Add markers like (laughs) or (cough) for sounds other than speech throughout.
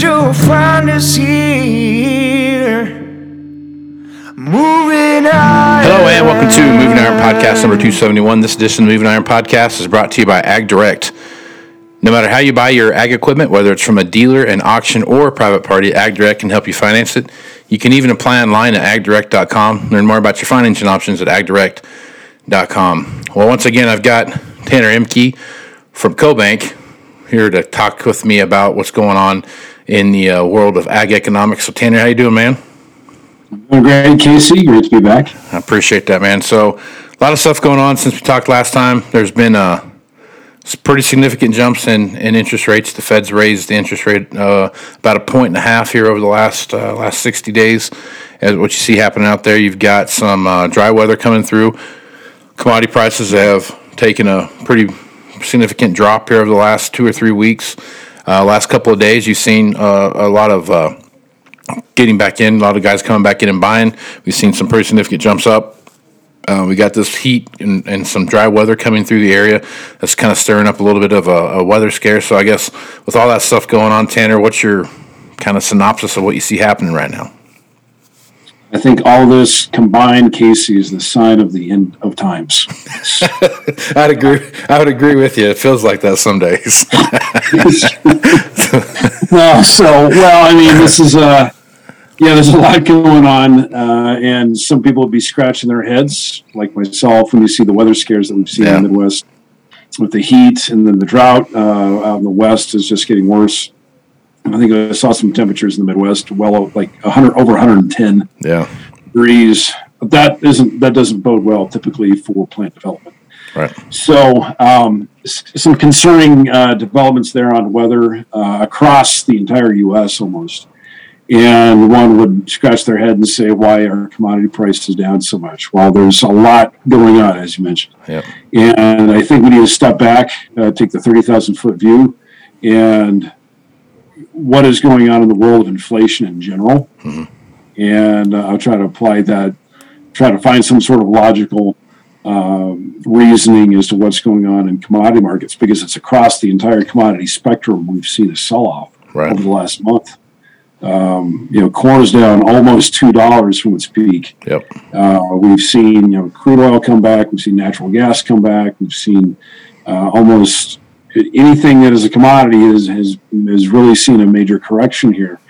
You'll find us here. Moving Iron. Hello and welcome to Moving Iron Podcast number 271. This edition of Moving Iron Podcast is brought to you by Ag Direct. No matter how you buy your ag equipment, whether it's from a dealer, an auction, or a private party, Ag Direct can help you finance it. You can even apply online at agdirect.com. Learn more about your financing options at agdirect.com. Well, once again, I've got Tanner Ehmke from CoBank here to talk with me about what's going on in the uh, world of ag economics. So, Tanner, how you doing, man? Doing great, Casey. Great to be back. I appreciate that, man. So, a lot of stuff going on since we talked last time. There's been uh, pretty significant jumps in, in interest rates. The Fed's raised the interest rate uh, about a point and a half here over the last uh, last 60 days. As what you see happening out there, you've got some uh, dry weather coming through. Commodity prices have taken a pretty significant drop here over the last two or three weeks. Uh, last couple of days, you've seen uh, a lot of uh, getting back in. A lot of guys coming back in and buying. We've seen some pretty significant jumps up. Uh, we got this heat and, and some dry weather coming through the area. That's kind of stirring up a little bit of a, a weather scare. So I guess with all that stuff going on, Tanner, what's your kind of synopsis of what you see happening right now? I think all this combined, Casey, is the sign of the end of times. (laughs) I'd agree. I would agree with you. It feels like that some days. (laughs) Uh, so, well, I mean, this is uh, yeah, there's a lot going on, uh, and some people will be scratching their heads, like myself, when you see the weather scares that we've seen Yeah. in the Midwest with the heat, and then the drought uh, out in the West is just getting worse. I think I saw some temperatures in the Midwest, well, like 100 over 110 yeah. degrees. That isn't that doesn't bode well typically for plant development. Right. So, um, some concerning uh, developments there on weather uh, across the entire U.S. almost. And one would scratch their head and say, why are commodity prices down so much? Well, there's a lot going on, as you mentioned. Yeah. And I think we need to step back, uh, take the 30,000 foot view, and what is going on in the world of inflation in general. And uh, I'll try to apply that, try to find some sort of logical um, reasoning as to what's going on in commodity markets because it's across the entire commodity spectrum we've seen a sell off Right. over the last month. Um, you know, corn is down almost two dollars from its peak. Yep. Uh, we've seen you know crude oil come back. We've seen natural gas come back. We've seen uh, almost anything that is a commodity has has has really seen a major correction here.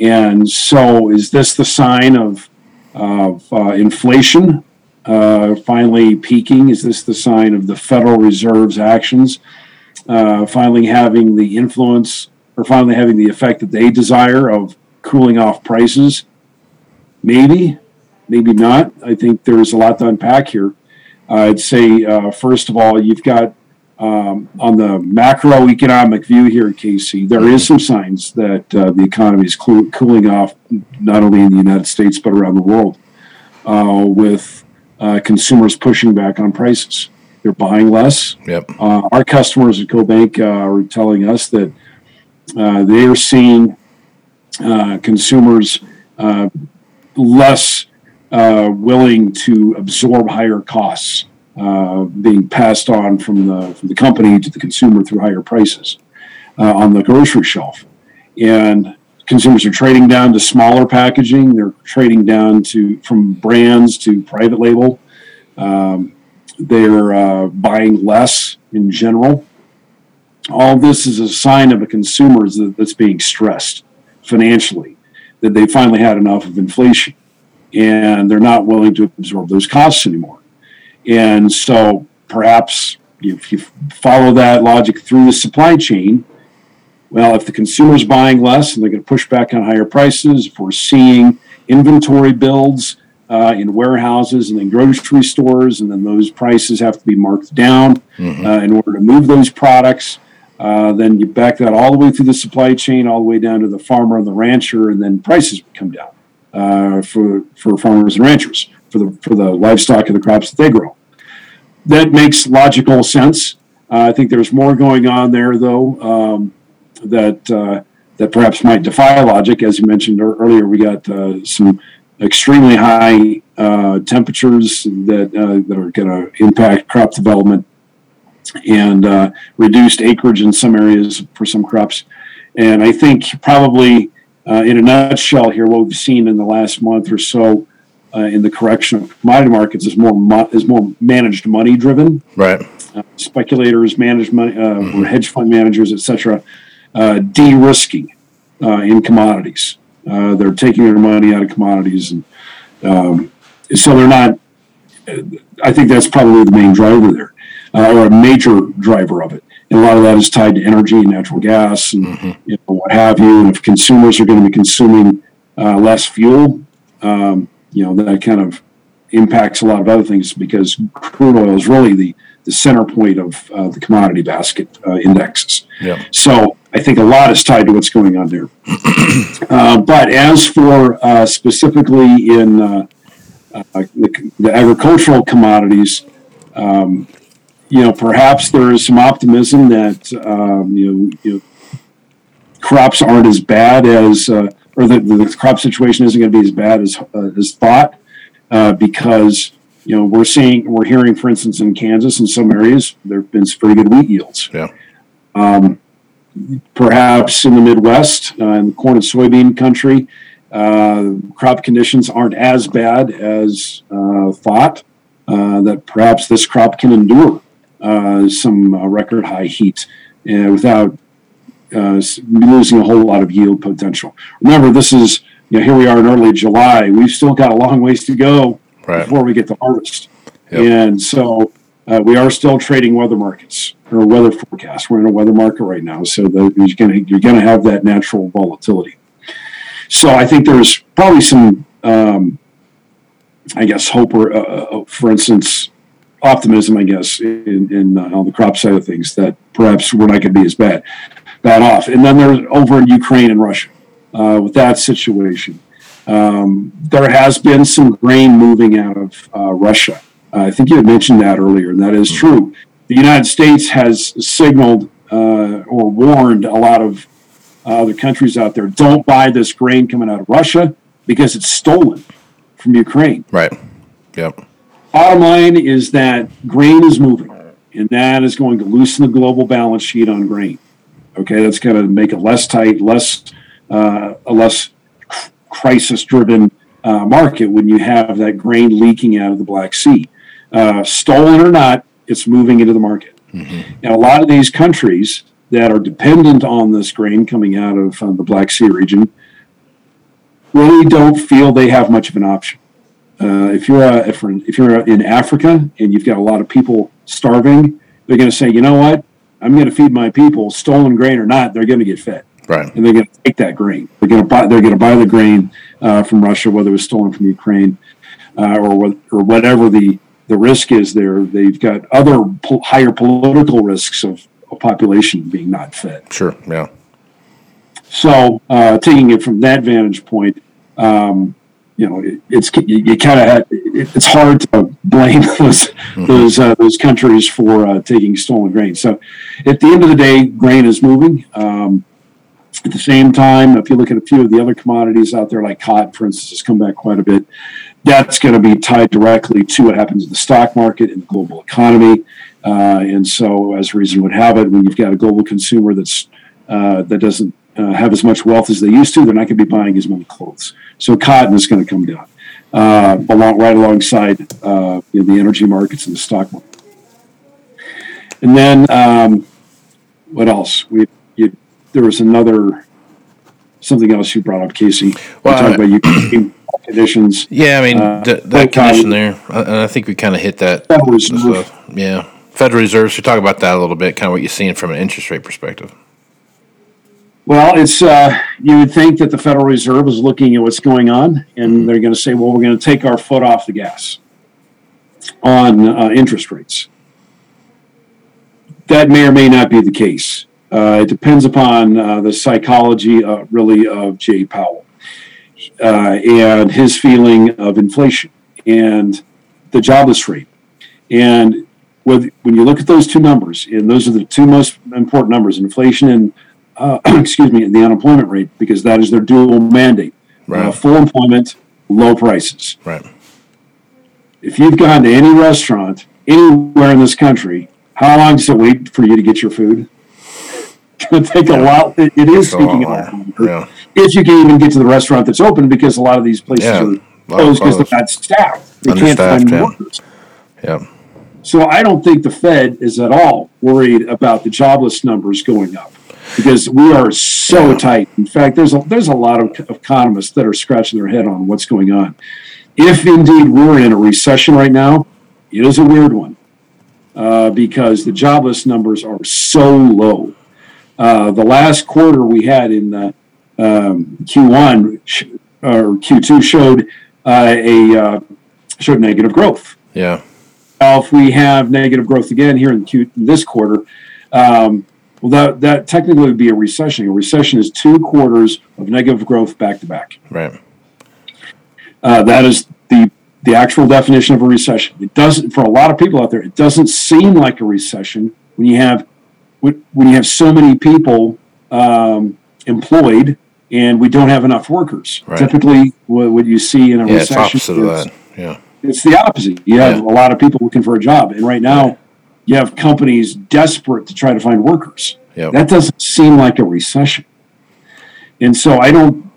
And so, is this the sign of of uh, inflation uh, finally peaking? Is this the sign of the Federal Reserve's actions uh, finally having the influence or finally having the effect that they desire of cooling off prices? Maybe, maybe not. I think there's a lot to unpack here. I'd say, uh, first of all, you've got um, on the macroeconomic view here, Casey, there is some signs that uh, the economy is coo- cooling off, not only in the United States but around the world, uh, with uh, consumers pushing back on prices. They're buying less. Yep. Uh, our customers at CoBank uh, are telling us that uh, they are seeing uh, consumers uh, less uh, willing to absorb higher costs uh, being passed on from the from the company to the consumer through higher prices uh, on the grocery shelf, and consumers are trading down to smaller packaging. They're trading down to from brands to private label. Um, they're uh, buying less in general. All this is a sign of a consumer that's being stressed financially, that they finally had enough of inflation, and they're not willing to absorb those costs anymore. And so, perhaps if you follow that logic through the supply chain, well, if the consumer's buying less and they're going to push back on higher prices, if we're seeing inventory builds uh, in warehouses and then grocery stores, and then those prices have to be marked down mm-hmm. uh, in order to move those products. Uh, then you back that all the way through the supply chain, all the way down to the farmer and the rancher, and then prices come down uh, for for farmers and ranchers for the for the livestock and the crops that they grow. That makes logical sense. Uh, I think there's more going on there, though. Um, that uh, that perhaps might defy logic. As you mentioned earlier, we got uh, some extremely high uh, temperatures that uh, that are going to impact crop development and uh, reduced acreage in some areas for some crops. And I think probably in a nutshell here, what we've seen in the last month or so. In the correction of commodity markets is more mo- is more managed money driven, right? speculators, managed money, mm-hmm. hedge fund managers, etc uh, de-risking uh, in commodities. Uh, they're taking their money out of commodities, and um, so they're not. I think that's probably the main driver there, uh, or a major driver of it. And a lot of that is tied to energy and natural gas and mm-hmm. you know, what have you. And if consumers are going to be consuming uh, less fuel, um, you know that kind of impacts a lot of other things because crude oil is really the the center point of uh, the commodity basket uh, indexes. Yeah. So I think a lot is tied to what's going on there. (clears throat) uh, but as for uh, specifically in uh, uh, the, the, agricultural commodities, um, you know, perhaps there is some optimism that um, you, know, you, know, crops aren't as bad as, or the, the crop situation isn't going to be as bad as as thought, because you know, we're seeing, we're hearing, for instance, in Kansas, in some areas, there have been some pretty good wheat yields. Yeah. Um, perhaps in the Midwest, uh, in the corn and soybean country, uh, crop conditions aren't as bad as uh, thought. Uh, that perhaps this crop can endure uh, some uh, record high heat without losing a whole lot of yield potential. Remember, this is you know, here we are in early July. We've still got a long ways to go right. before we get to harvest. Yep. And so uh, we are still trading weather markets or weather forecasts. We're in a weather market right now, so that you're going you're to have that natural volatility. So I think there's probably some, um, I guess, hope or, uh, uh, for instance, optimism, I guess, in, in uh, on the crop side of things that perhaps we're not going to be as bad bad off. And then there's over in Ukraine and Russia uh, with that situation. Um, there has been some grain moving out of uh, Russia. Uh, I think you had mentioned that earlier, and that is mm-hmm. true. The United States has signaled uh, or warned a lot of uh, other countries out there don't buy this grain coming out of Russia because it's stolen from Ukraine. Right. Yep. Bottom line is that grain is moving, and that is going to loosen the global balance sheet on grain. Okay, that's going to make it less tight, less uh, a less crisis driven uh, market when you have that grain leaking out of the Black Sea. Uh, stolen or not, it's moving into the market. Mm-hmm. And a lot of these countries that are dependent on this grain coming out of uh, the Black Sea region really don't feel they have much of an option. Uh, if you're a, if, if you're in Africa and you've got a lot of people starving, they're going to say, you know what, I'm going to feed my people, stolen grain or not, they're going to get fed. Right. And they're going to take that grain. They're going to buy. They're going to buy the grain uh, from Russia, whether it was stolen from Ukraine uh, or or whatever the the risk is. There, they've got other po- higher political risks of a population being not fed. Sure. Yeah. So, uh, taking it from that vantage point, um, you know, it, it's you, you kind of it, it's hard to blame (laughs) those mm-hmm. those uh, those countries for uh, taking stolen grain. So, at the end of the day, grain is moving. Um, at the same time, if you look at a few of the other commodities out there, like cotton, for instance, has come back quite a bit. That's going to be tied directly to what happens in the stock market and the global economy. Uh, and so, as reason would have it, when you've got a global consumer that's uh, that doesn't uh, have as much wealth as they used to. They're not going to be buying as many clothes. So cotton is going to come down uh, along right alongside uh, you know, the energy markets and the stock market. And then um, what else? We you, there was another something else you brought up, Casey. Well, we talked about Ukraine conditions. Yeah, I mean Uh, th- that condition there, I- and I think we kind of hit that. Reserve. stuff. Yeah, Federal Reserve. So talk about that a little bit, kind of what you're seeing from an interest rate perspective. Well, it's uh, you would think that the Federal Reserve is looking at what's going on, and they're going to say, "Well, we're going to take our foot off the gas on uh, interest rates." That may or may not be the case. Uh, it depends upon uh, the psychology, uh, really, of Jay Powell uh, and his feeling of inflation and the jobless rate. And with, when you look at those two numbers, and those are the two most important numbers: inflation and uh, (clears throat) excuse me, the unemployment rate, because that is their dual mandate: uh, full employment, low prices. Right. If you've gone to any restaurant anywhere in this country, how long does it wait for you to get your food? (laughs) It's going to take a lot. It, it is taking a uh, lot yeah. If you can even get to the restaurant that's open, because a lot of these places Yeah, are closed because they're not staffed. They can't find yeah. workers. Yeah. So I don't think the Fed is at all worried about the jobless numbers going up because we are so tight. In fact, there's a, there's a lot of economists that are scratching their head on what's going on. If indeed we're in a recession right now, it is a weird one uh, because the jobless numbers are so low. Uh, the last quarter we had in uh, um, Q1 sh- or Q2 showed uh, a uh, showed negative growth. Yeah. Now, if we have negative growth again here in, Q, in this quarter, um, well, that, that technically would be a recession. A recession is two quarters of negative growth back to back. Right. Uh, that is the the actual definition of a recession. It doesn't for a lot of people out there. It doesn't seem like a recession when you have when when you have so many people um, employed and we don't have enough workers. Right. Typically, what, what you see in a Yeah, it's recession opposite of that. Yeah. it's the opposite. You have Yeah. a lot of people looking for a job, and right now you have companies desperate to try to find workers. Yep. That doesn't seem like a recession, and so I don't.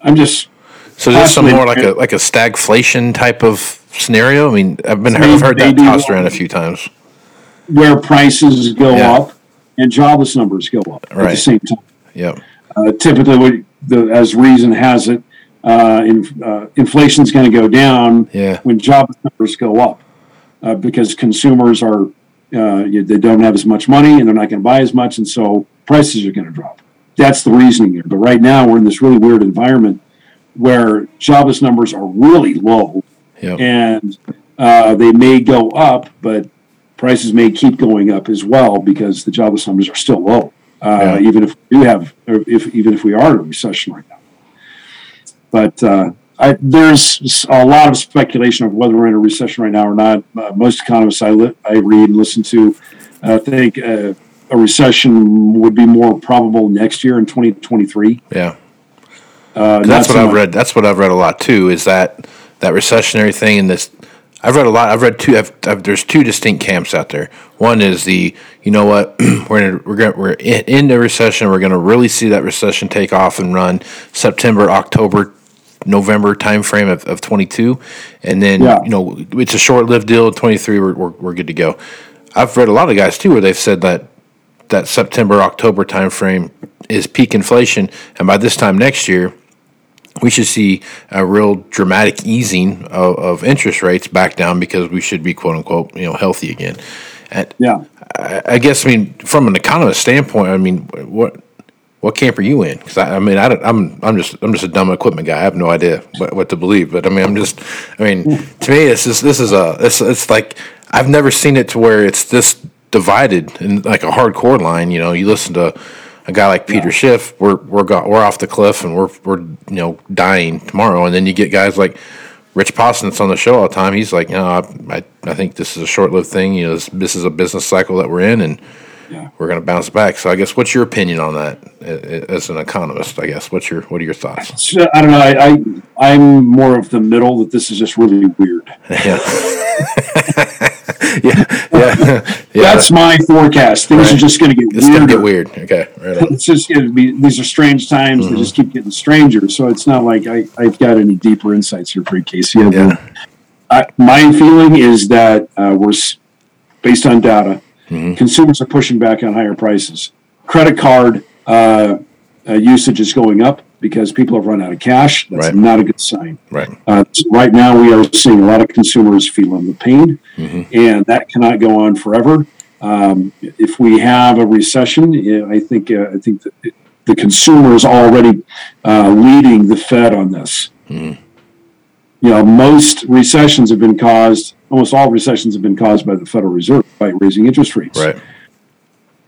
I'm just So this is some more like a like a stagflation type of scenario. I mean, I've been I've heard that tossed around a few times. where prices go Yeah. up and jobless numbers go up at the same time. Yep. Uh, typically, what the, as reason has it, uh, in, uh, inflation is going to go down Yeah. when job numbers go up uh, because consumers are uh, they don't have as much money and they're not going to buy as much, and so prices are going to drop. That's the reasoning there. But right now, we're in this really weird environment where jobless numbers are really low Yep. and uh, they may go up, but prices may keep going up as well because the jobless numbers are still low. Uh, Yeah. Even if we do have, or if even if we are in a recession right now, but uh, I, there's a lot of speculation of whether we're in a recession right now or not. Uh, most economists I li- I read and listen to uh, think uh, a recession would be more probable next year in 2023. Yeah. Uh, That's what I've read. That's what I've read a lot too. Is that that recessionary thing and this? I've read a lot. I've read two. I've, I've, there's two distinct camps out there. One is the you know what (clears throat) we're in a, we're gonna, we're in, in the recession. We're going to really see that recession take off and run September, October, November timeframe of, of 22, and then Yeah. you know it's a short lived deal. 23, we're, we're we're good to go. I've read a lot of guys too where they've said that that September October timeframe is peak inflation, and by this time next year, we should see a real dramatic easing of, of interest rates back down because we should be quote unquote you know healthy again. And Yeah. I, I guess I mean from an economist standpoint, I mean what camp are you in? Because I, I mean I don't, I'm I'm just I'm just a dumb equipment guy. I have no idea what, what to believe. But I mean I'm just I mean to me this is this is a it's it's like I've never seen it to where it's this divided in like a hardcore line. You know, you listen to a guy like Peter Schiff, we're we're go, we're off the cliff and we're we're you know dying tomorrow, and then you get guys like Rich Poston that's on the show all the time. He's like, you know, I I, I think this is a short lived thing. You know, this, this is a business cycle that we're in, and Yeah. we're going to bounce back. So I guess what's your opinion on that as an economist? I guess what's your what are your thoughts? So, I don't know. I, I I'm more of the middle. That this is just really weird. (laughs) Yeah, (laughs) yeah, yeah, yeah. That's my forecast. Things Right. are just going to get It's going to get weird. Okay, Right. it's just going to be these are strange times. Mm-hmm. They just keep getting stranger. So it's not like I, I've got any deeper insights here for you, Casey. Yeah. I, my feeling is that uh, we're based on data. Mm-hmm. Consumers are pushing back on higher prices. Credit card uh, uh, usage is going up because people have run out of cash. That's Right. not a good sign. Right. Uh, so right now, we are seeing a lot of consumers feeling the pain, and that cannot go on forever. Um, if we have a recession, I think uh, I think that the consumer is already uh, leading the Fed on this. You know, most recessions have been caused. Almost all recessions have been caused by the Federal Reserve by raising interest rates. Right.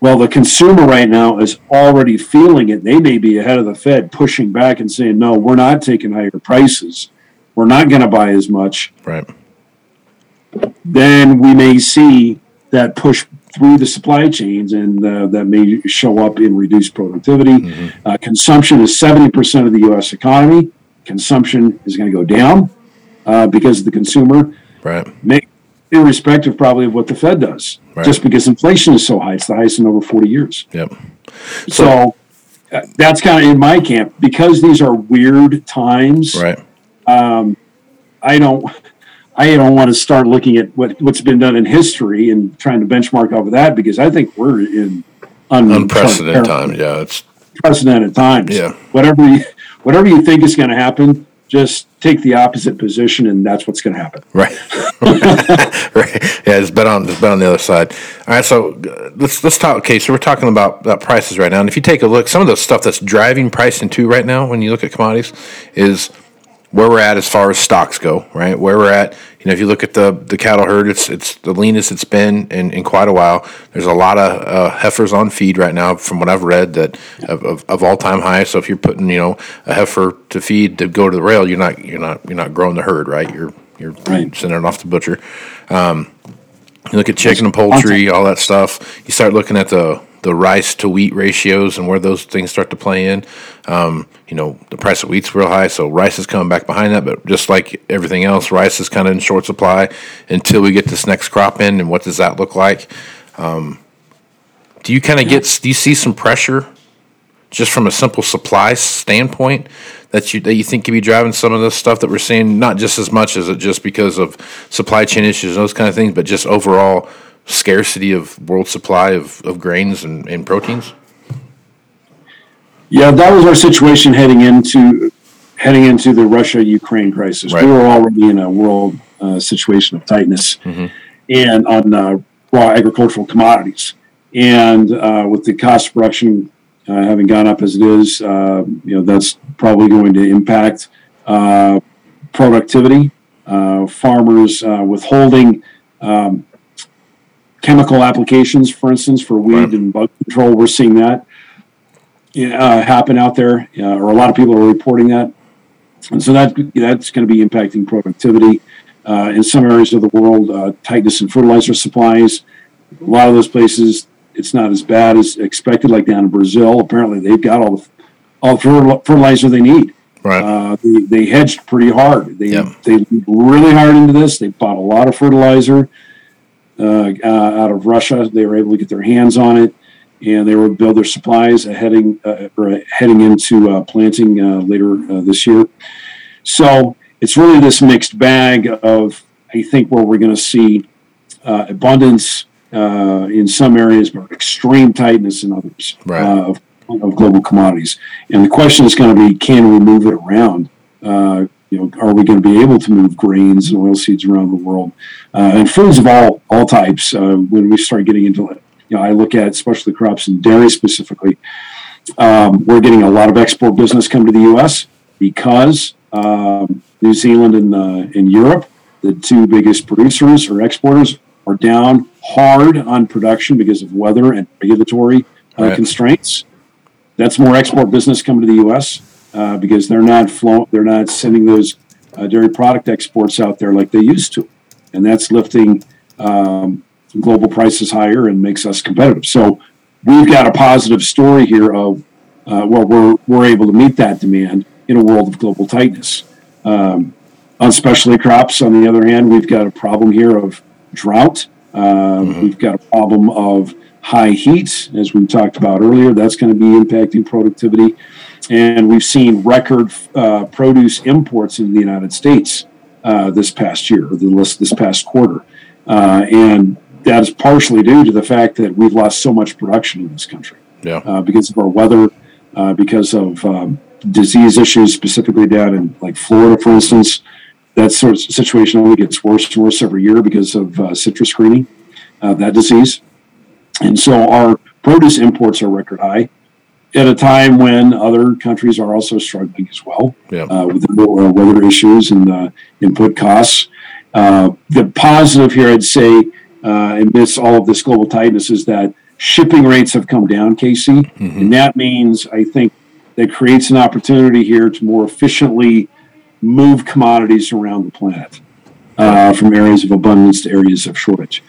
Well, the consumer right now is already feeling it. They may be ahead of the Fed, pushing back and saying, "No, we're not taking higher prices. We're not going to buy as much." Right. Then we may see that push through the supply chains, and uh, that may show up in reduced productivity. Uh, consumption is seventy percent of the U.S. economy. Consumption is going to go down uh, because of the consumer. Right. May, irrespective, probably of what the Fed does, Right. just because inflation is so high. It's the highest in over forty years. Yep. So uh, that's kind of in my camp because these are weird times. Right. Um, I don't, I don't want to start looking at what what's been done in history and trying to benchmark off of that because I think we're in un- Unprecedented times. Yeah. It's Unprecedented times. Yeah. Whatever you, whatever you think is going to happen, just take the opposite position, and that's what's going to happen. Right. (laughs) right. Yeah, it's been on it's been on the other side. All right, so uh, let's let's talk. Okay, so we're talking about, about prices right now, and if you take a look, some of the stuff that's driving pricing too right now, when you look at commodities, is where we're at as far as stocks go. Right, where we're at. You know, if you look at the the cattle herd, it's it's the leanest it's been in, in quite a while. There's a lot of uh, heifers on feed right now, from what I've read, that of, of, of all time high. So if you're putting you know a heifer to feed to go to the rail, you're not you're not you're not growing the herd, right? You're you're Right. sending it off to the butcher. Um, you look at chicken and poultry, all that stuff. You start looking at the the rice to wheat ratios and where those things start to play in. Um, you know, the price of wheat's real high, so rice is coming back behind that. But just like everything else, rice is kind of in short supply until we get this next crop in. And what does that look like? Um, do you kind of get? Do you see some pressure just from a simple supply standpoint that you that you think could be driving some of the stuff that we're seeing, not just as much as it just because of supply chain issues and those kind of things, but just overall scarcity of world supply of, of grains and, and proteins? Yeah, that was our situation heading into heading into the Russia Ukraine crisis. Right. We were already in a world uh, situation of tightness, and on uh, raw agricultural commodities, and uh, with the cost of production uh, having gone up as it is, uh, you know that's probably going to impact uh, productivity. Uh, farmers uh, withholding um, chemical applications, for instance, for weed Right. and bug control. We're seeing that uh, happen out there, uh, or a lot of people are reporting that, and so that that's going to be impacting productivity uh, in some areas of the world. Uh, tightness in fertilizer supplies. A lot of those places, it's not as bad as expected. Like down in Brazil, apparently they've got all the all the fertilizer they need. Right. Uh, they, they hedged pretty hard. They they really hard into this. They bought a lot of fertilizer uh, uh, out of Russia. They were able to get their hands on it, and they will build their supplies heading uh, or heading into uh, planting uh, later uh, this year. So it's really this mixed bag of I think where we're going to see uh, abundance uh, in some areas, but extreme tightness in others Right. uh, of, of global commodities. And the question is going to be, can we move it around? Uh, you know, are we going to be able to move grains and oilseeds around the world uh, and foods of all all types? Uh, when we start getting into it, you know, I look at specialty crops and dairy specifically. Um, we're getting a lot of export business come to the U.S. because um, New Zealand and uh, and Europe, the two biggest producers or exporters, are down hard on production because of weather and regulatory uh, Right. constraints. That's more export business coming to the U.S. Uh, because they're not flow, they're not sending those uh, dairy product exports out there like they used to, and that's lifting um, global prices higher and makes us competitive. So we've got a positive story here of uh, where we're we're able to meet that demand in a world of global tightness. Um, on specialty crops, on the other hand, we've got a problem here of drought. Uh, We've got a problem of high heat, as we talked about earlier. That's going to be impacting productivity. And we've seen record uh, produce imports in the United States uh, this past year, or this, this past quarter. Uh, and that is partially due to the fact that we've lost so much production in this country Yeah. uh, because of our weather, uh, because of um, disease issues, specifically down in like Florida, for instance. That sort of situation only gets worse and worse every year because of uh, citrus greening, uh, that disease. And so our produce imports are record high at a time when other countries are also struggling as well Yeah. uh, with the weather issues and uh, input costs. Uh, the positive here, I'd say, uh, amidst all of this global tightness, is that shipping rates have come down, Casey, and that means I think that creates an opportunity here to more efficiently move commodities around the planet uh, from areas of abundance to areas of shortage.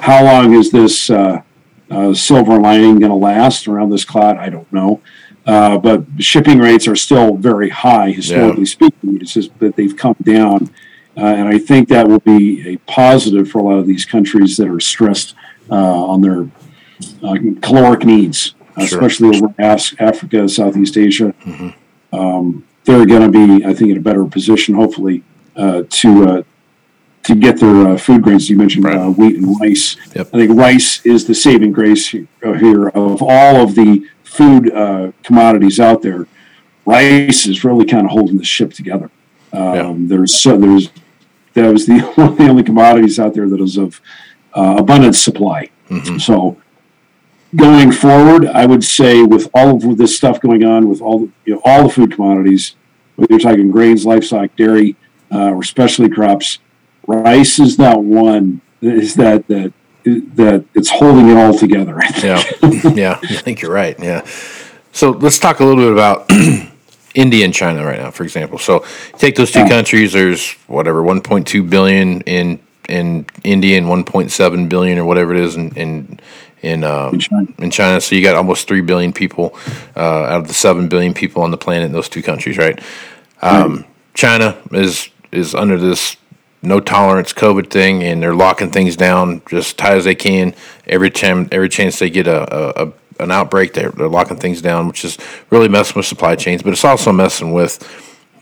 How long is this uh, uh, silver lining going to last around this cloud? I don't know. Uh, but shipping rates are still very high, historically speaking. It's just that they've come down. Uh, and I think that will be a positive for a lot of these countries that are stressed uh, on their uh, caloric needs, Sure. especially over Af- Africa, Southeast Asia. Um, they're going to be, I think, in a better position, hopefully, uh, to uh, to get their uh, food grains. You mentioned Right. uh, wheat and rice. Yep. I think rice is the saving grace here of all of the food uh, commodities out there. Rice is really kind of holding the ship together. Um, There's so there's that was the one of the only commodities out there that is of uh, abundant supply. So going forward, I would say with all of this stuff going on, with all the, you know all the food commodities, whether you're talking grains, livestock, dairy, uh, or specialty crops, rice is that one is that that that it's holding it all together. Yeah, yeah, I think you're right. Yeah. So let's talk a little bit about (clears throat) India and China right now, for example. So take those two Yeah. countries. There's whatever 1.2 billion in in India and 1.7 billion or whatever it is in in in, uh, In China. in China. So you got almost three billion people uh, out of the seven billion people on the planet in those two countries, right? Um, China is is under this no tolerance COVID thing, and they're locking things down just tight as they can. Every time, every chance they get a, a, a an outbreak, they're, they're locking things down, which is really messing with supply chains. But it's also messing with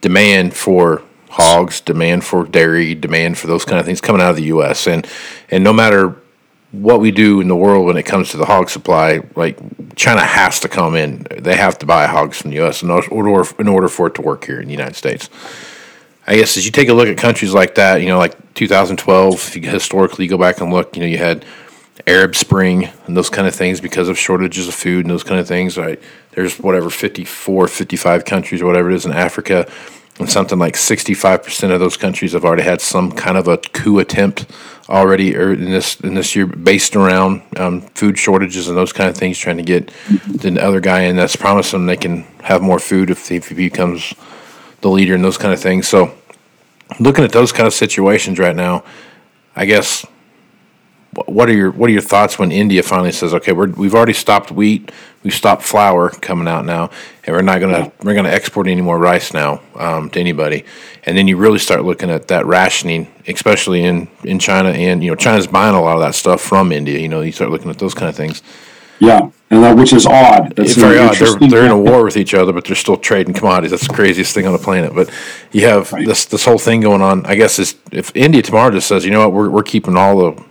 demand for hogs, demand for dairy, demand for those kind of things coming out of the U.S. and and no matter what we do in the world when it comes to the hog supply, like China has to come in. They have to buy hogs from the U.S. in order in order for it to work here in the United States. I guess as you take a look at countries like that, you know, like 2012, if you historically go back and look, you know, you had Arab Spring and those kind of things because of shortages of food and those kind of things. Right? There's whatever 54, 55 countries or whatever it is in Africa, and something like 65% of those countries have already had some kind of a coup attempt already or in this in this year based around um, food shortages and those kind of things, trying to get the other guy in that's promising them they can have more food if, if he becomes the leader and those kind of things. So, looking at those kind of situations right now, I guess what are your what are your thoughts when India finally says, okay, we're, we've already stopped wheat, we've stopped flour coming out now, and we're not gonna we're gonna export any more rice now um, to anybody, and then you really start looking at that rationing, especially in in China, and you know China's buying a lot of that stuff from India. You know, you start looking at those kind of things. Yeah, and that which is odd. That's It's very odd. They're, they're in a war with each other, but they're still trading commodities. That's the craziest thing on the planet. But you have Right. this this whole thing going on. I guess is if India tomorrow just says, you know what, we're we're keeping all the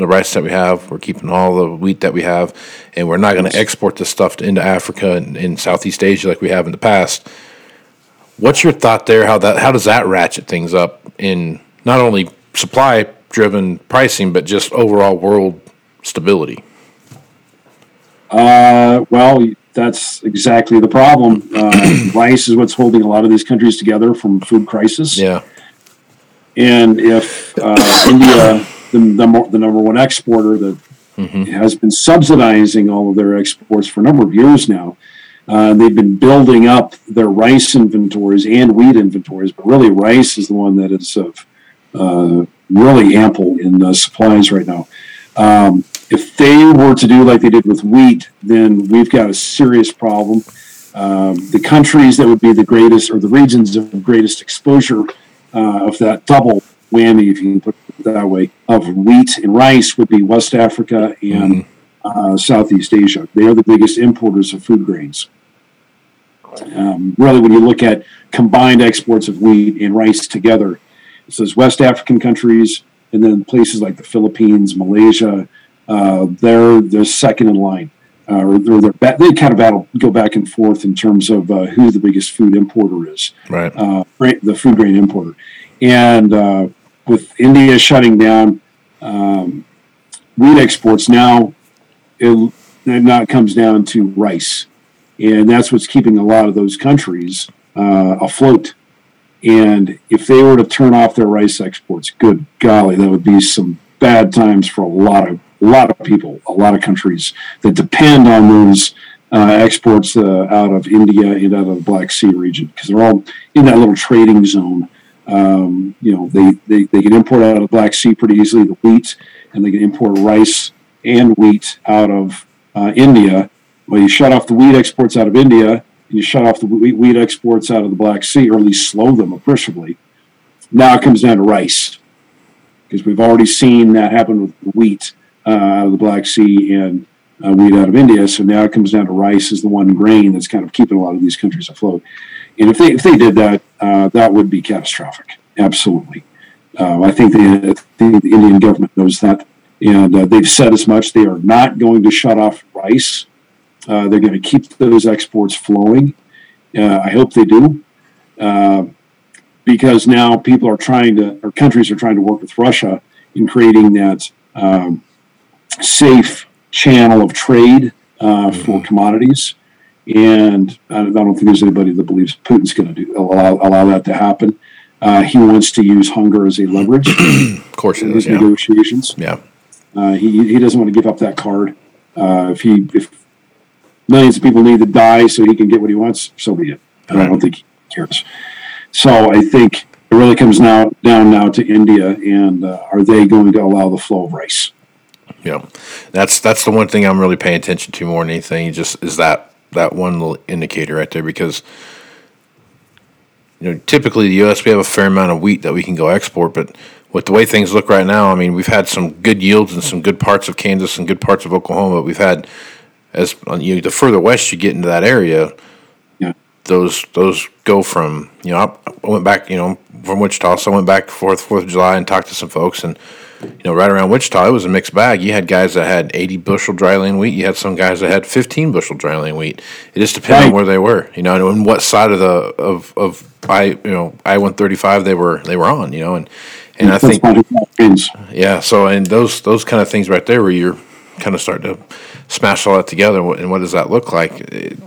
the rice that we have, we're keeping all the wheat that we have, and we're not going to export this stuff into Africa and, and Southeast Asia like we have in the past. What's your thought there? How that how does that ratchet things up in not only supply driven pricing, but just overall world stability? Uh, well, that's exactly the problem. Uh, (clears throat) rice is what's holding a lot of these countries together from food crisis. Yeah, And if uh, India, the, the, mo- the number one exporter that has been subsidizing all of their exports for a number of years now, uh, they've been building up their rice inventories and wheat inventories, but really rice is the one that is of uh, really ample in the supplies right now. Um, if they were to do like they did with wheat, then we've got a serious problem. Um, the countries that would be the greatest, or the regions of greatest exposure uh, of that double whammy, if you can put that way, of wheat and rice would be West Africa and uh, Southeast Asia. They are the biggest importers of food grains. Um, really, when you look at combined exports of wheat and rice together, it says West African countries and then places like the Philippines, Malaysia, uh, they're they're second in line. Uh, or they're, they're they kind of battle go back and forth in terms of uh, who the biggest food importer is. Right. Uh, the food grain importer, and uh, with India shutting down um, wheat exports now, it, it now comes down to rice, and that's what's keeping a lot of those countries uh, afloat. And if they were to turn off their rice exports, good golly, that would be some bad times for a lot of a lot of people, a lot of countries that depend on those uh, exports uh, out of India and out of the Black Sea region because they're all in that little trading zone. Um, you know, they, they, they can import out of the Black Sea pretty easily the wheat, and they can import rice and wheat out of uh, India. Well, you shut off the wheat exports out of India, and you shut off the wheat, exports out of the Black Sea, or at least slow them appreciably. Now it comes down to rice because we've already seen that happen with wheat uh, out of the Black Sea and uh, wheat out of India. So now it comes down to rice as the one grain that's kind of keeping a lot of these countries afloat. And if they if they did that, uh, that would be catastrophic. Absolutely. Uh, I think, think the Indian government knows that, and uh, they've said as much. They are not going to shut off rice. Uh, they're going to keep those exports flowing. I hope they do because now people are trying to, or countries are trying to work with Russia in creating that um, safe channel of trade uh, for mm-hmm. commodities. And I don't think there's anybody that believes Putin's going to do allow, allow that to happen. Uh, he wants to use hunger as a leverage. (clears throat) of course, in his yeah. negotiations. Yeah, uh, he he doesn't want to give up that card. Uh, if he if millions of people need to die so he can get what he wants, so be it. Right. I don't think he cares. So I think it really comes now down now to India, and uh, are they going to allow the flow of rice? Yeah, that's that's the one thing I'm really paying attention to more than anything. Just is that that one little indicator right there because you know typically the U.S. we have a fair amount of wheat that we can go export, but with the way things look right now, I mean we've had some good yields in some good parts of Kansas and good parts of Oklahoma, but we've had as you know, the further west you get into that area, those those go from you know I went back you know from Wichita, so I went back Fourth Fourth of July and talked to some folks, and you know right around Wichita it was a mixed bag. You had guys that had eighty bushel dry land wheat, you had some guys that had fifteen bushel dry land wheat. It just depended right. on where they were, you know, and what side of the of of I you know I one thirty five they were they were on, you know, and and I think yeah, so and those those kind of things right there where you're kind of starting to smash all that together, and what does that look like? It,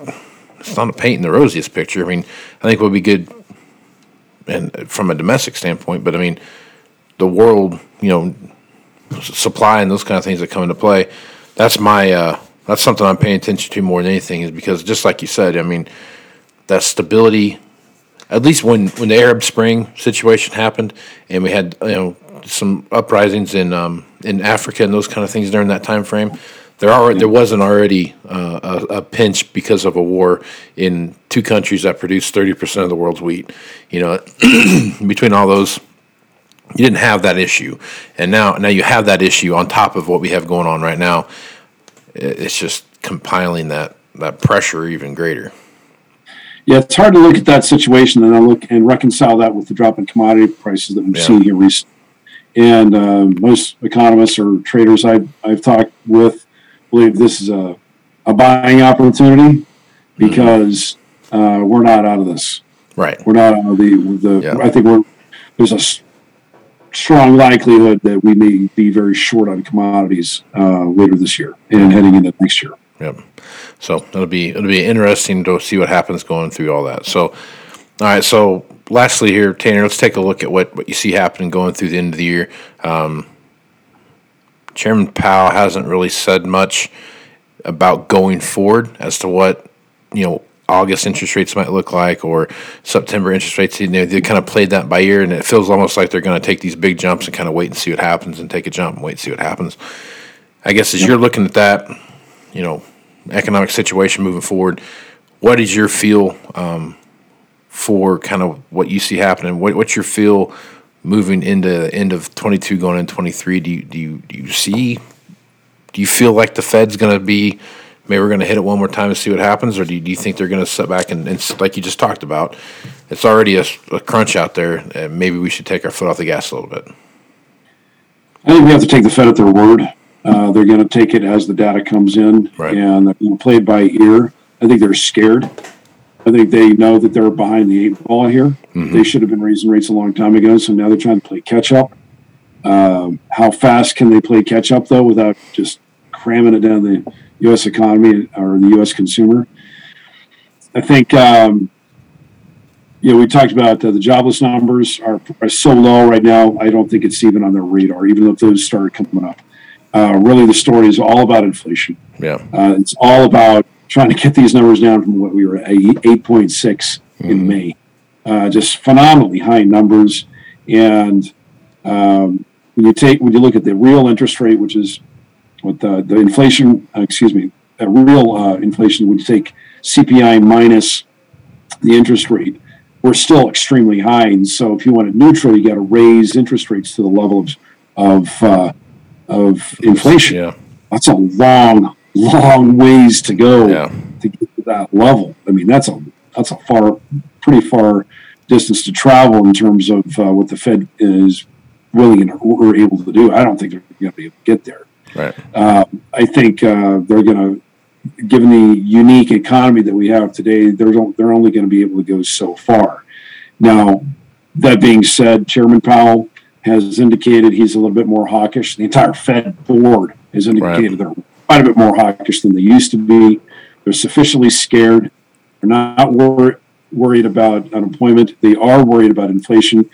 it's not a painting the rosiest picture. I mean, I think it would be good, and from a domestic standpoint. But I mean, the world, you know, supply and those kind of things that come into play. That's my uh, that's something I'm paying attention to more than anything is because just like you said, I mean, that stability. At least when when the Arab Spring situation happened, and we had you know some uprisings in um, in Africa and those kind of things during that time frame there are there wasn't already uh, a, a, pinch because of a war in two countries that produce thirty percent of the world's wheat. You know, (clears throat) between all those, you didn't have that issue, and now now you have that issue on top of what we have going on right now. It's just compiling that that pressure even greater. Yeah, it's hard to look at that situation and then look and reconcile that with the drop in commodity prices that we've yeah. seen here recently. And uh, most economists or traders I've, I've talked with believe this is a, a buying opportunity because uh, we're not out of this. Right. We're not out of the. the yeah. I think we're there's a strong likelihood that we may be very short on commodities uh, later this year and heading into next year. Yep. So it'll be it'll be interesting to see what happens going through all that. So, all right. So lastly, here, Tanner, let's take a look at what what you see happening going through the end of the year. Um, Chairman Powell hasn't really said much about going forward as to what you know August interest rates might look like or September interest rates. You know, they kind of played that by ear, and it feels almost like they're going to take these big jumps and kind of wait and see what happens, and take a jump and wait and see what happens. I guess as you're looking at that, you know, economic situation moving forward, what is your feel um, for kind of what you see happening? What, what's your feel moving into the end of 22 going into 23 do you, do you do you see do you feel like the Fed's going to be maybe we're going to hit it one more time and see what happens, or do you, do you think they're going to sit back and, and like you just talked about, it's already a crunch out there, and maybe we should take our foot off the gas a little bit. I think we have to take the Fed at their word. Uh, they're going to take it as the data comes in, Right. and they're going to play it by ear. I think they're scared. I think they know that they're behind the eight ball here. They should have been raising rates a long time ago, so now they're trying to play catch up. Um, how fast can they play catch up though, without just cramming it down the U.S. economy or the U.S. consumer? I think um, you know, we talked about uh, the jobless numbers are, are so low right now. I don't think it's even on their radar, even if those started coming up. Uh, really, the story is all about inflation. Yeah, Uh, it's all about trying to get these numbers down from what we were at 8.6 in May. Uh, just phenomenally high numbers. And um, when you take, when you look at the real interest rate, which is what the, the inflation, uh, excuse me, a real uh, inflation, would take CPI minus the interest rate, we're still extremely high. And so if you want it neutral, you got to raise interest rates to the level of, of, uh, of inflation yeah, that's a long, long ways to go Yeah. to get to that level. I mean, that's a that's a far, pretty far distance to travel in terms of uh, what the Fed is willing or able to do. I don't think they're going to be able to get there. Right. Uh, I think uh, they're going to, given the unique economy that we have today, they're they're only going to be able to go so far. Now, that being said, Chairman Powell has indicated he's a little bit more hawkish. The entire Fed board has indicated they're quite a bit more hawkish than they used to be. They're sufficiently scared. They're not wor- worried about unemployment. They are worried about inflation.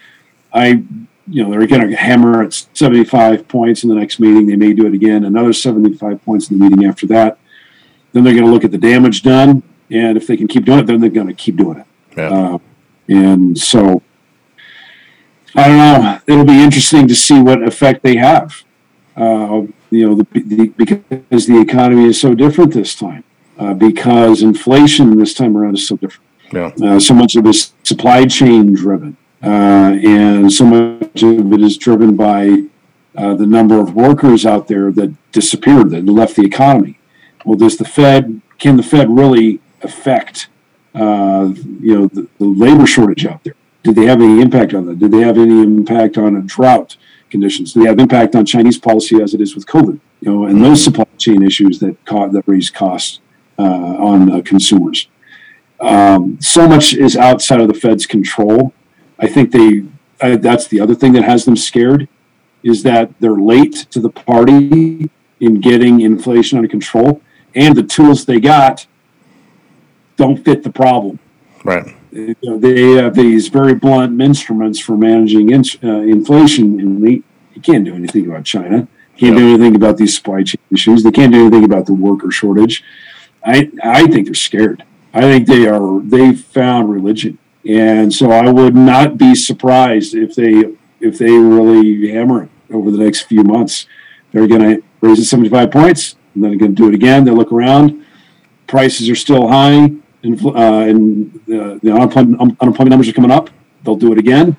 I, you know, they're going to hammer at 75 points in the next meeting. They may do it again, another 75 points in the meeting after that. Then they're going to look at the damage done. And if they can keep doing it, then they're going to keep doing it. Yeah, Uh, and so, I don't know. It'll be interesting to see what effect they have. Uh, you know, the, the, because the economy is so different this time. Uh, because inflation this time around is so different. yeah, Uh, so much of it is supply chain driven, uh, and so much of it is driven by uh, the number of workers out there that disappeared, that left the economy. Well, does the Fed, can the Fed really affect, uh, you know, the, the labor shortage out there? Did they have any impact on that? Did they have any impact on a drought conditions? Do they have impact on Chinese policy as it is with COVID? You know, and those supply chain issues that caught, that raise costs uh, on uh, consumers um, so much is outside of the Fed's control. I think they uh, that's the other thing that has them scared is that they're late to the party in getting inflation under control, and the tools they got don't fit the problem. right. You know, they have these very blunt instruments for managing in, uh, inflation, and they you can't do anything about China. Can't do anything about these supply chain issues. They can't do anything about the worker shortage. I I think they're scared. I think they are. They found religion, and so I would not be surprised if they if they really hammer it over the next few months. They're going to raise it seventy five points, and then they're going to do it again. They look around, prices are still high, infl- uh, and the, the unemployment, um, unemployment numbers are coming up. They'll do it again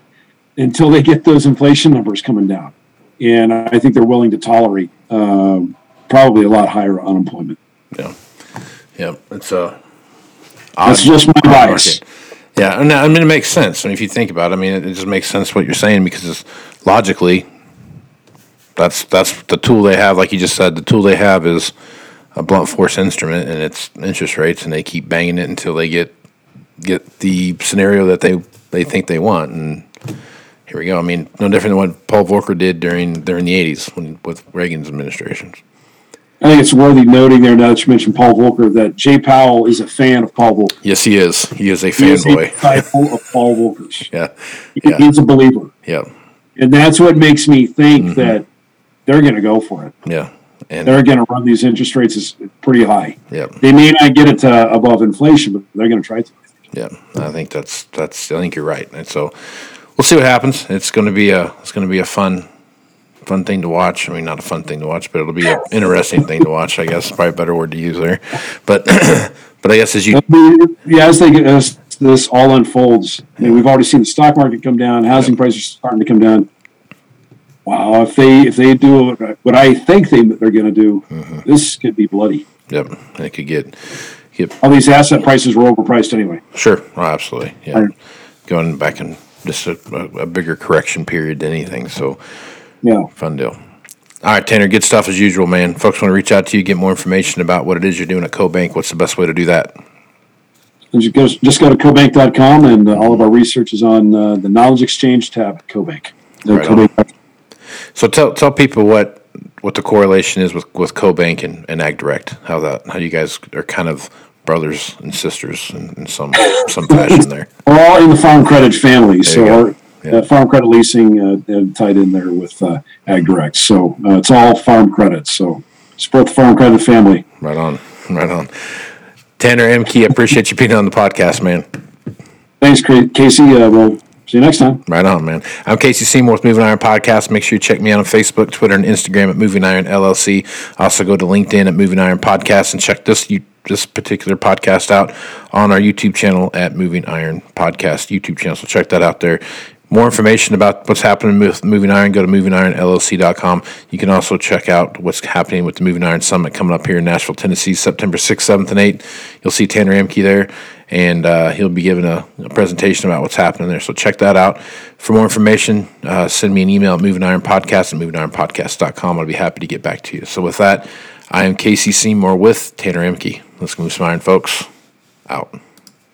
until they get those inflation numbers coming down, and I think they're willing to tolerate um, probably a lot higher unemployment. Yeah, yeah. It's a That's just my bias. Yeah, I mean it makes sense. I mean, if you think about it, I mean it, it just makes sense what you're saying because it's logically that's that's the tool they have. Like you just said, the tool they have is a blunt force instrument, and it's interest rates, and they keep banging it until they get get the scenario that they they think they want. And here we go. I mean, no different than what Paul Volcker did during during the '80s when with Reagan's administrations. I think it's worthy noting there now that you mentioned Paul Volcker that Jay Powell is a fan of Paul Volcker. Yes, he is. He is a is fanboy. disciple of Paul Volcker's. (laughs) Yeah, Yeah. He's a believer, yeah, and that's what makes me think Mm-hmm. that they're going to go for it. yeah, and They're going to run these interest rates as pretty high. yeah. They may not get it to above inflation, but they're going to try to. Yeah, I think that's that's. I think you're right, and so we'll see what happens. It's going to be a it's going to be a fun fun thing to watch. I mean, not a fun thing to watch, but it'll be an interesting thing to watch. I guess probably a better word to use there. But (clears throat) but I guess as you Yeah, as they as this all unfolds, I mean, we've already seen the stock market come down, housing prices starting to come down. wow, if they if they do what I think they they're going to do, mm-hmm. this could be bloody. Yep, it could get get All these asset prices were overpriced anyway. sure. Oh, absolutely. Yeah, Right. going back in just a, a, a bigger correction period than anything. So Yeah. fun deal. All right, Tanner, good stuff as usual, man. Folks want to reach out to you, get more information about what it is you're doing at CoBank. What's the best way to do that? Go, just go to cobank.com and uh, all of our research is on uh, the Knowledge Exchange tab at Cobank. Right. Cobank- So tell tell people what what the correlation is with with CoBank and, and AgDirect. How that how you guys are kind of brothers and sisters in, in some some fashion there. (laughs) We're all in the Farm Credit family, so our Yeah. Farm Credit Leasing uh, uh, tied in there with uh, Ag Direct. So uh, it's all farm credit. So support the Farm Credit family. Right on, right on. Tanner Ehmke, I appreciate you being on the podcast, man. Thanks, Casey. Uh, we'll see you next time. Right on, man. I'm Casey Seymour with Moving Iron Podcast. Make sure you check me out on Facebook, Twitter, and Instagram at Moving Iron LLC. Also go to LinkedIn at Moving Iron Podcast and check this you, this particular podcast out on our YouTube channel at Moving Iron Podcast YouTube channel. So check that out there. More information about what's happening with Moving Iron, go to movingironllc.com. You can also check out what's happening with the Moving Iron Summit coming up here in Nashville, Tennessee, September 6th, 7th, and 8th. You'll see Tanner Ehmke there, and uh, he'll be giving a, a presentation about what's happening there. So check that out. For more information, uh, send me an email at movingironpodcast at movingironpodcast.com. I'll be happy to get back to you. So with that, I am Casey Seymour with Tanner Ehmke. Let's move some iron, folks. Out.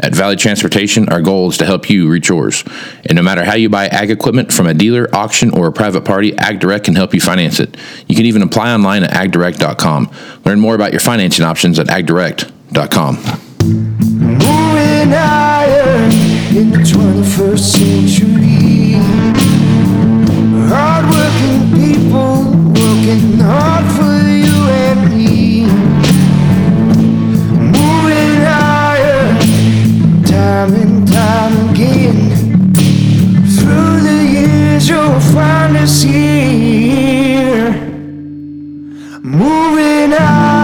At Valley Transportation, our goal is to help you reach yours. And no matter how you buy ag equipment from a dealer, auction, or a private party, AgDirect can help you finance it. You can even apply online at agdirect.com. Learn more about your financing options at agdirect.com. Moving higher in the 21st century. find us here, moving on.